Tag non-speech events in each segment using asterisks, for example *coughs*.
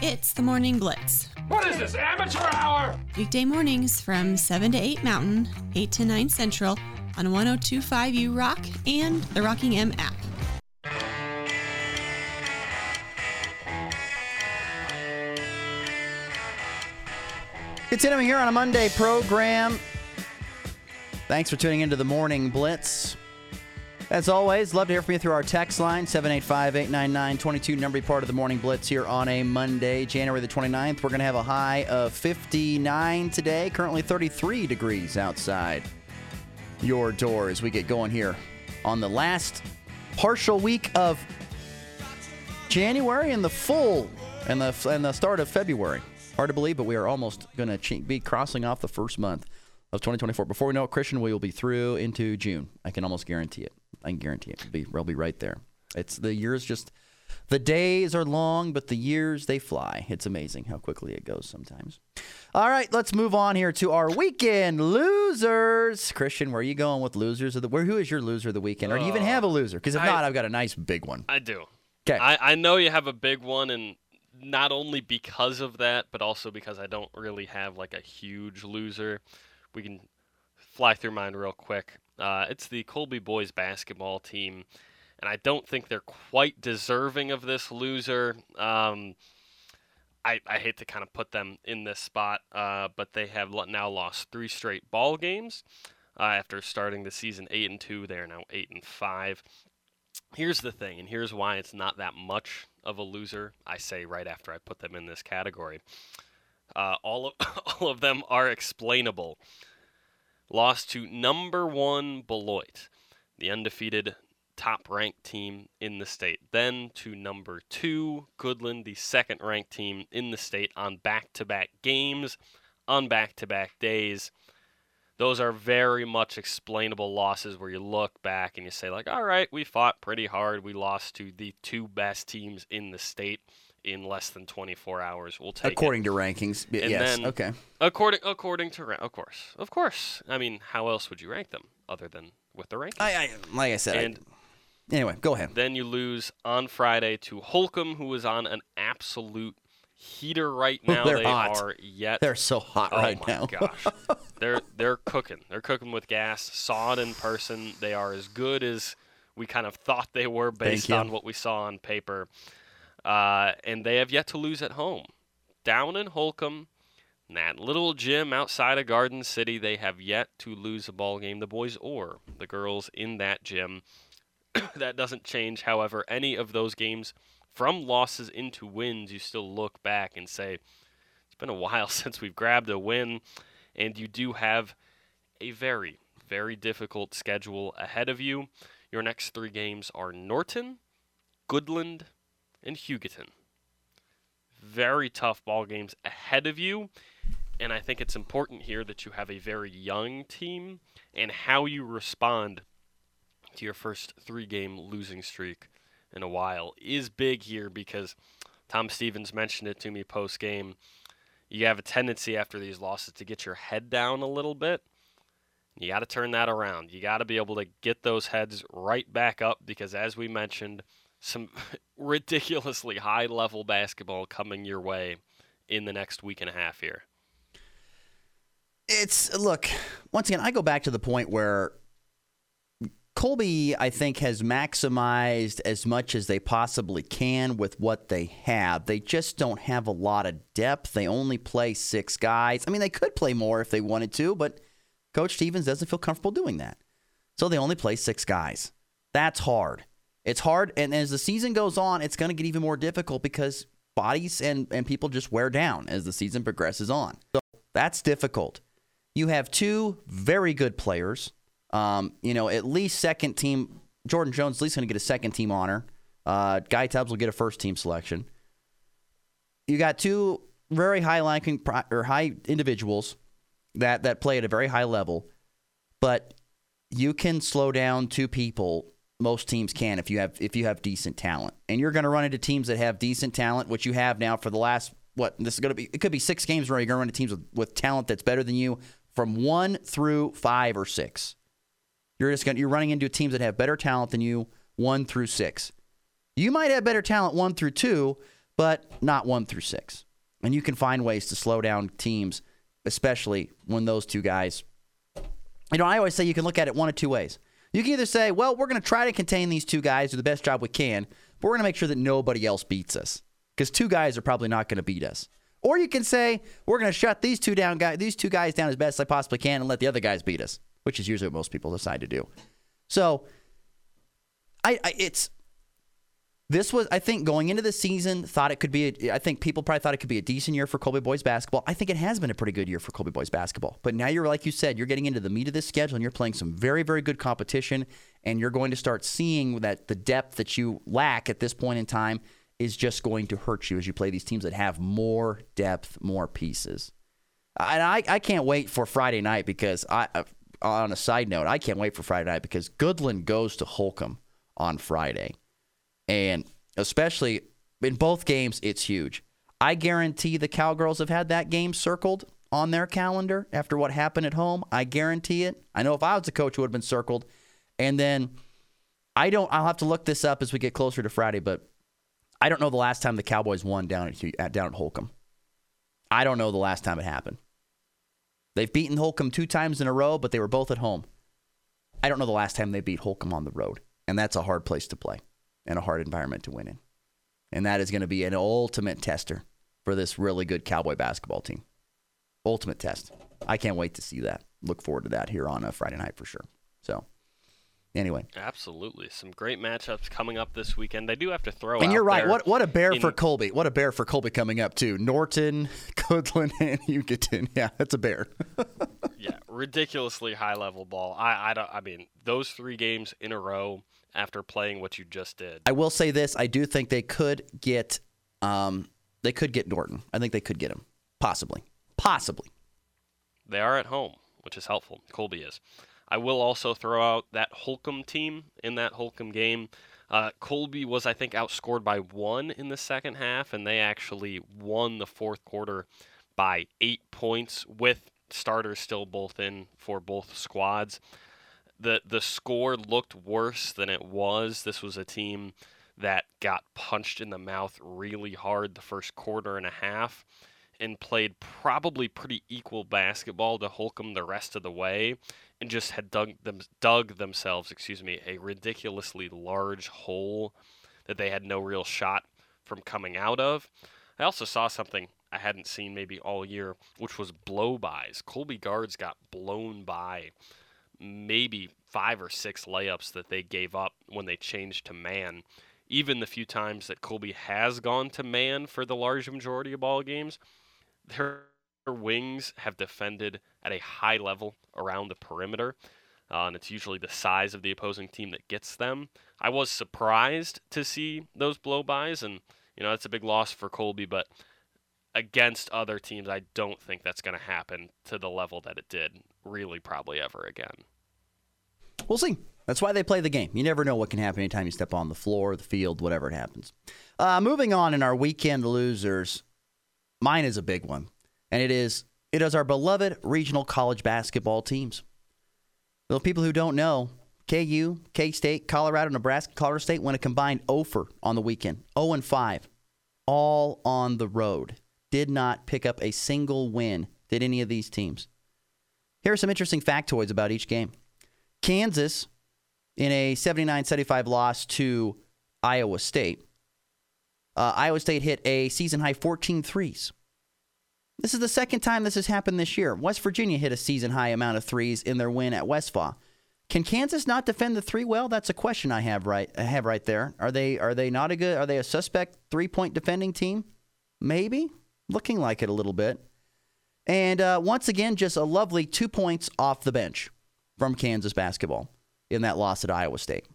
It's the Morning Blitz. What is this, amateur hour? Weekday mornings from 7 to 8 Mountain, 8 to 9 Central on 1025U Rock and the Rocking M app. Continuing here on a Monday program. Thanks for tuning into the Morning Blitz. As always, love to hear from you through our text line, 785 899 22. Number part of the Morning Blitz here on a Monday, January the 29th. We're going to have a high of 59 today, currently 33 degrees outside your door as we get going here on the last partial week of January and the full and the, and the start of February. Hard to believe, but we are almost going to be crossing off the first month of 2024. Before we know it, Christian, we will be through into June. I can almost guarantee it. I can guarantee it. We'll be, we'll be right there. It's the years just, the days are long, but the years they fly. It's amazing how quickly it goes sometimes. All right, let's move on here to our weekend losers. Christian, where are you going with losers of the? Where who is your loser of the weekend? Or do you even uh, have a loser? Because if I- not, I've got a nice big one. I do. 'Kay. I, I know you have a big one, and not only because of that, but also because I don't really have like a huge loser. We can fly through mine real quick. Uh, it's the Colby boys basketball team, and I don't think they're quite deserving of this loser. Um, I, I hate to kind of put them in this spot, uh, but they have now lost three straight ball games. Uh, after starting the season eight and two, they are now eight and five. Here's the thing, and here's why it's not that much of a loser. I say right after I put them in this category. Uh, all of *laughs* all of them are explainable. Lost to number one Beloit, the undefeated top ranked team in the state. Then to number two Goodland, the second ranked team in the state on back to back games, on back to back days. Those are very much explainable losses where you look back and you say like all right we fought pretty hard. We lost to the two best teams in the state in less than 24 hours we'll take According it. to rankings. And yes. then- okay. according according to of course of course i mean how else would you rank them other than with the rankings I, I like I said. I- and anyway, go ahead. then you lose on friday to holcomb who is on an absolute heater right *laughs* now They're they hot. are yet They're so hot oh right my now. gosh, *laughs* they're they're cooking. They're cooking with gas. Saw it in person. They are as good as we kind of thought they were based on what we saw on paper. Uh, and they have yet to lose at home. Down in Holcomb, in that little gym outside of Garden City, they have yet to lose a ball game. The boys or the girls in that gym. *coughs* that doesn't change, however, any of those games from losses into wins. You still look back and say, it's been a while *laughs* since we've grabbed a win, and you do have a very, very difficult schedule ahead of you. Your next three games are Norton, Goodland, and Hugoton. Very tough ball games ahead of you, and I think it's important here that you have a very young team and how you respond to your first three game losing streak in a while is big here because Tom Stevens mentioned it to me post game. You have a tendency after these losses to get your head down a little bit. You got to turn that around. You got to be able to get those heads right back up because, as we mentioned, some *laughs* ridiculously high level basketball coming your way in the next week and a half here. It's look once again. I go back to the point where Colby, I think, has maximized as much as they possibly can with what they have. They just don't have a lot of depth. They only play six guys. I mean, they could play more if they wanted to, but Coach Stevens doesn't feel comfortable doing that. So they only play six guys. That's hard. It's hard, and as the season goes on, it's going to get even more difficult because bodies and, and people just wear down as the season progresses on. So that's difficult. You have two very good players. Um, you know, at least second team. Jordan Jones at least going to get a second team honor. Uh, Guy Tubbs will get a first team selection. You got two very high ranking or high individuals that that play at a very high level, but you can slow down two people. Most teams can if you have if you have decent talent, and you're going to run into teams that have decent talent, which you have now for the last what this is going to be. It could be six games where you're going to run into teams with, with talent that's better than you from one through five or six. You're just going you're running into teams that have better talent than you one through six. You might have better talent one through two, but not one through six. And you can find ways to slow down teams, especially when those two guys. You know, I always say you can look at it one of two ways. You can either say, well, we're going to try to contain these two guys, do the best job we can, but we're going to make sure that nobody else beats us because two guys are probably not going to beat us. Or you can say, we're going to shut these two down guys, these two guys down as best as I possibly can and let the other guys beat us, which is usually what most people decide to do. So, I, I it's this was I think going into the season thought it could be a, I think people probably thought it could be a decent year for Colby boys basketball. I think it has been a pretty good year for Colby boys basketball. But now you're like you said, you're getting into the meat of this schedule and you're playing some very very good competition and you're going to start seeing that the depth that you lack at this point in time is just going to hurt you as you play these teams that have more depth, more pieces. And I, I can't wait for Friday night because I on a side note, I can't wait for Friday night because Goodland goes to Holcomb on Friday. And especially in both games, it's huge. I guarantee the Cowgirls have had that game circled on their calendar after what happened at home. I guarantee it. I know if I was a coach, it would have been circled. And then I don't, I'll have to look this up as we get closer to Friday, but I don't know the last time the Cowboys won down at, down at Holcomb. I don't know the last time it happened. They've beaten Holcomb two times in a row, but they were both at home. I don't know the last time they beat Holcomb on the road, and that's a hard place to play and a hard environment to win in. And that is going to be an ultimate tester for this really good Cowboy basketball team. Ultimate test. I can't wait to see that. Look forward to that here on a Friday night for sure. So, anyway. Absolutely. Some great matchups coming up this weekend. They do have to throw And you're right. What what a bear in- for Colby. What a bear for Colby coming up too. Norton, *laughs* Goodland, and Hugoton. *laughs* Yeah, that's a bear. *laughs* yeah, ridiculously high level ball. I I don't I mean, those 3 games in a row after playing what you just did. I will say this: I do think they could get, um, they could get Norton. I think they could get him, possibly, possibly. They are at home, which is helpful. Colby is. I will also throw out that Holcomb team in that Holcomb game. Uh, Colby was, I think, outscored by one in the second half, and they actually won the fourth quarter by eight points with starters still both in for both squads. The the score looked worse than it was. This was a team that got punched in the mouth really hard the first quarter and a half and played probably pretty equal basketball to Holcomb the rest of the way and just had dug them dug themselves, excuse me, a ridiculously large hole that they had no real shot from coming out of. I also saw something I hadn't seen maybe all year, which was blow bys. Colby guards got blown by maybe five or six layups that they gave up when they changed to man. Even the few times that Colby has gone to man for the large majority of ball games, their wings have defended at a high level around the perimeter. Uh, and it's usually the size of the opposing team that gets them. I was surprised to see those blow bys, and you know that's a big loss for Colby. But against other teams, I don't think that's going to happen to the level that it did, really, probably ever again. We'll see. That's why they play the game. You never know what can happen anytime you step on the floor, the field, whatever it happens. Uh, moving on in our weekend losers, mine is a big one, and it is it is our beloved regional college basketball teams. The people who don't know, KU, K State, Colorado, Nebraska, Colorado State went a combined 0 for on the weekend, 0 and 5, all on the road. Did not pick up a single win. Did any of these teams? Here are some interesting factoids about each game. Kansas, in a 79 75 loss to Iowa State, uh, Iowa State hit a season high 14 threes. This is the second time this has happened this year. West Virginia hit a season high amount of threes in their win at Westphal. Can Kansas not defend the three well? That's a question I have right I have right there. Are they are they not a good are they a suspect three point defending team? Maybe looking like it a little bit. And uh, once again, just a lovely two points off the bench from Kansas basketball in that loss at Iowa State.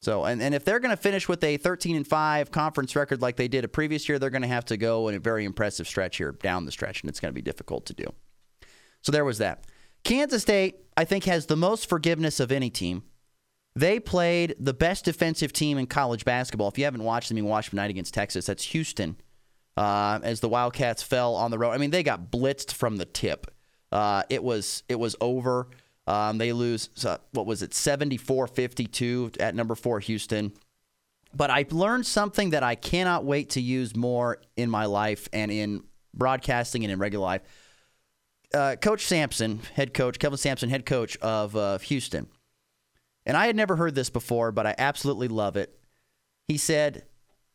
So, and, and if they're going to finish with a 13 and 5 conference record like they did a previous year, they're going to have to go in a very impressive stretch here down the stretch, and it's going to be difficult to do. So there was that. Kansas State, I think, has the most forgiveness of any team. They played the best defensive team in college basketball. If you haven't watched them, you watch them tonight against Texas. That's Houston. Uh, as the Wildcats fell on the road, I mean, they got blitzed from the tip. Uh, it was it was over. Um, they lose, uh, what was it, 74 52 at number four, Houston. but I learned something that I cannot wait to use more in my life and in broadcasting and in regular life. Uh, coach Sampson, head coach, Kelvin Sampson, head coach of uh, Houston. And I had never heard this before, but I absolutely love it. He said,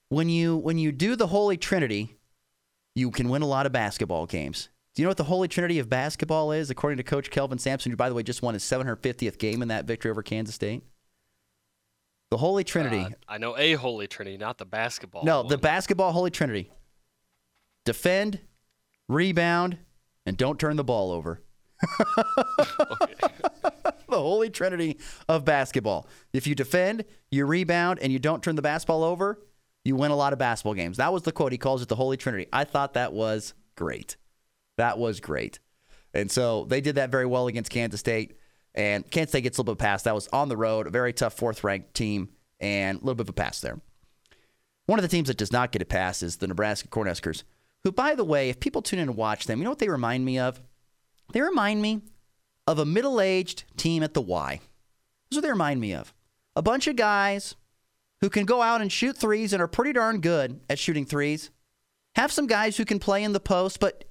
"When you when you do the Holy Trinity, you can win a lot of basketball games." Do you know what the Holy Trinity of basketball is, according to Coach Kelvin Sampson, who, by the way, just won his 750th game in that victory over Kansas State? The Holy Trinity. Uh, I know a Holy Trinity, not the basketball. no, the basketball Holy Trinity. Defend, rebound, and don't turn the ball over. *laughs* *laughs* the Holy Trinity of basketball. If you defend, you rebound, and you don't turn the basketball over, you win a lot of basketball games. That was the quote. He calls it the Holy Trinity. I thought that was great. That was great. And so they did that very well against Kansas State. And Kansas State gets a little bit of pass. That was on the road, a very tough fourth ranked team, and a little bit of a pass there. One of the teams that does not get a pass is the Nebraska Cornhuskers, who, by the way, if people tune in and watch them, you know what they remind me of? They remind me of a middle aged team at the Y. That's what they remind me of. A bunch of guys who can go out and shoot threes and are pretty darn good at shooting threes. Have some guys who can play in the post, but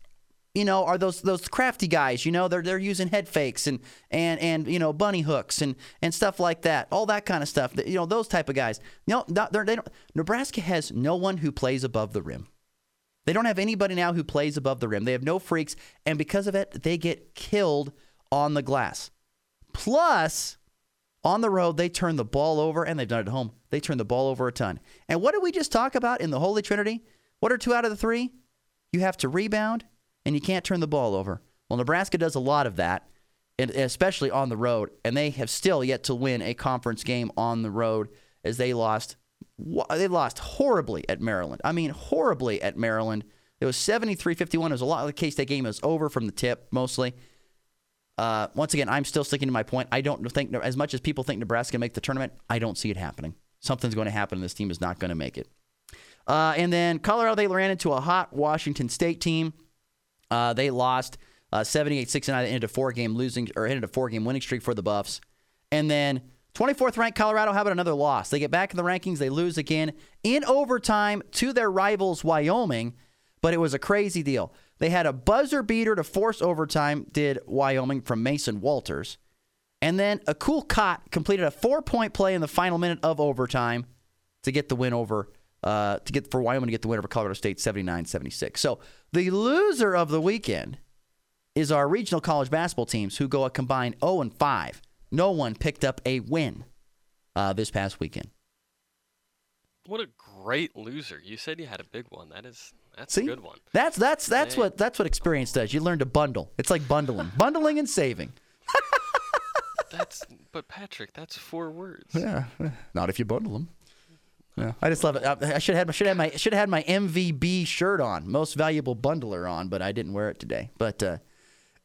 you know, are those those crafty guys? You know, they're they're using head fakes and and and you know bunny hooks and and stuff like that. All that kind of stuff. You know, those type of guys. Not, they're- they don't. Nebraska has no one who plays above the rim. They don't have anybody now who plays above the rim. They have no freaks, and because of it, they get killed on the glass. Plus, on the road, they turn the ball over, and they've done it at home. They turn the ball over a ton. And what did we just talk about in the Holy Trinity? What are two out of the three? You have to rebound, and you can't turn the ball over. Well, Nebraska does a lot of that, and especially on the road, and they have still yet to win a conference game on the road as they lost. They lost horribly at Maryland. I mean, horribly at Maryland. It was 73-51. It was a lot of the K-State game was over from the tip mostly. Uh, once again, I'm still sticking to my point. I don't think, as much as people think Nebraska can make the tournament, I don't see it happening. Something's going to happen, and this team is not going to make it. Uh, and then Colorado, they ran into a hot Washington State team. Uh, they lost uh, 78-69 into a four-game losing or ended a four-game winning streak for the Buffs. And then 24th ranked Colorado, how about another loss? They get back in the rankings. They lose again in overtime to their rivals, Wyoming. But it was a crazy deal. They had a buzzer beater to force overtime, did Wyoming from Mason Walters. And then Akuel Kot completed a four point play in the final minute of overtime to get the win over, uh, to get for Wyoming to get the win over Colorado State 79 76. So the loser of the weekend is our regional college basketball teams who go a combined 0 and 5. No one picked up a win uh, this past weekend. What a great loser! You said you had a big one. That is that's See, a good one. That's that's that's Dang. what that's what experience does. You learn to bundle. It's like bundling, *laughs* bundling and saving. *laughs* That's but Patrick, that's four words. Yeah, not if you bundle them. Yeah, I just love it. I I should have should have my should have had my MVB shirt on, most valuable bundler on, but I didn't wear it today. But uh,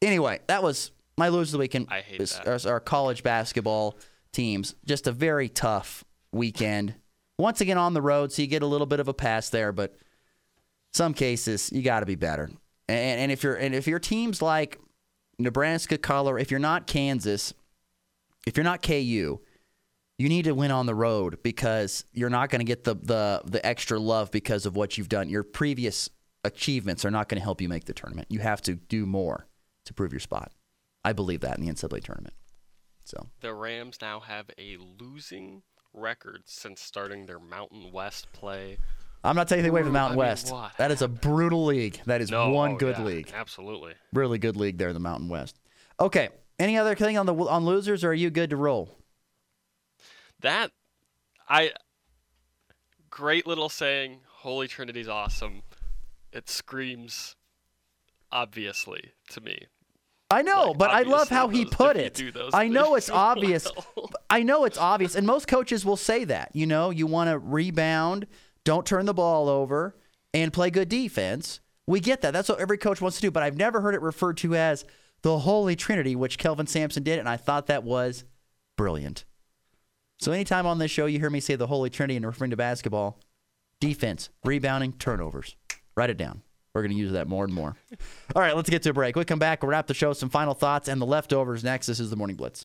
anyway, that was my lose of the weekend. I hate is- that. Our college basketball teams, just a very tough weekend. Once again on the road, so you get a little bit of a pass there, but some cases you got to be better. And, and if you're and if your teams like Nebraska, Colorado, if you're not Kansas, if you're not KU, you need to win on the road because you're not going to get the, the the extra love because of what you've done. Your previous achievements are not going to help you make the tournament. You have to do more to prove your spot. I believe that in the NCAA tournament. So The Rams now have a losing record since starting their Mountain West play. I'm not taking anything away from Ooh, Mountain I mean, West. what That is a brutal league. That is No, one oh, good yeah, league. Absolutely. Really good league there in the Mountain West. Okay. Any other thing on the on losers, or are you good to roll? That I great little saying, Holy Trinity's awesome. It screams obviously to me. I know, Like, but I love how he put it. I know it's *laughs* obvious. well. I know it's obvious, and most coaches will say that. You know, you want to rebound, don't turn the ball over, and play good defense. We get that. That's what every coach wants to do. But I've never heard it referred to as the Holy Trinity, which Kelvin Sampson did, and I thought that was brilliant. So anytime on this show you hear me say the Holy Trinity and referring to basketball, defense, rebounding, turnovers. Write it down. We're going to use that more and more. All right, let's get to a break. We come back. We'll wrap the show. Some final thoughts and the leftovers next. This is the Morning Blitz.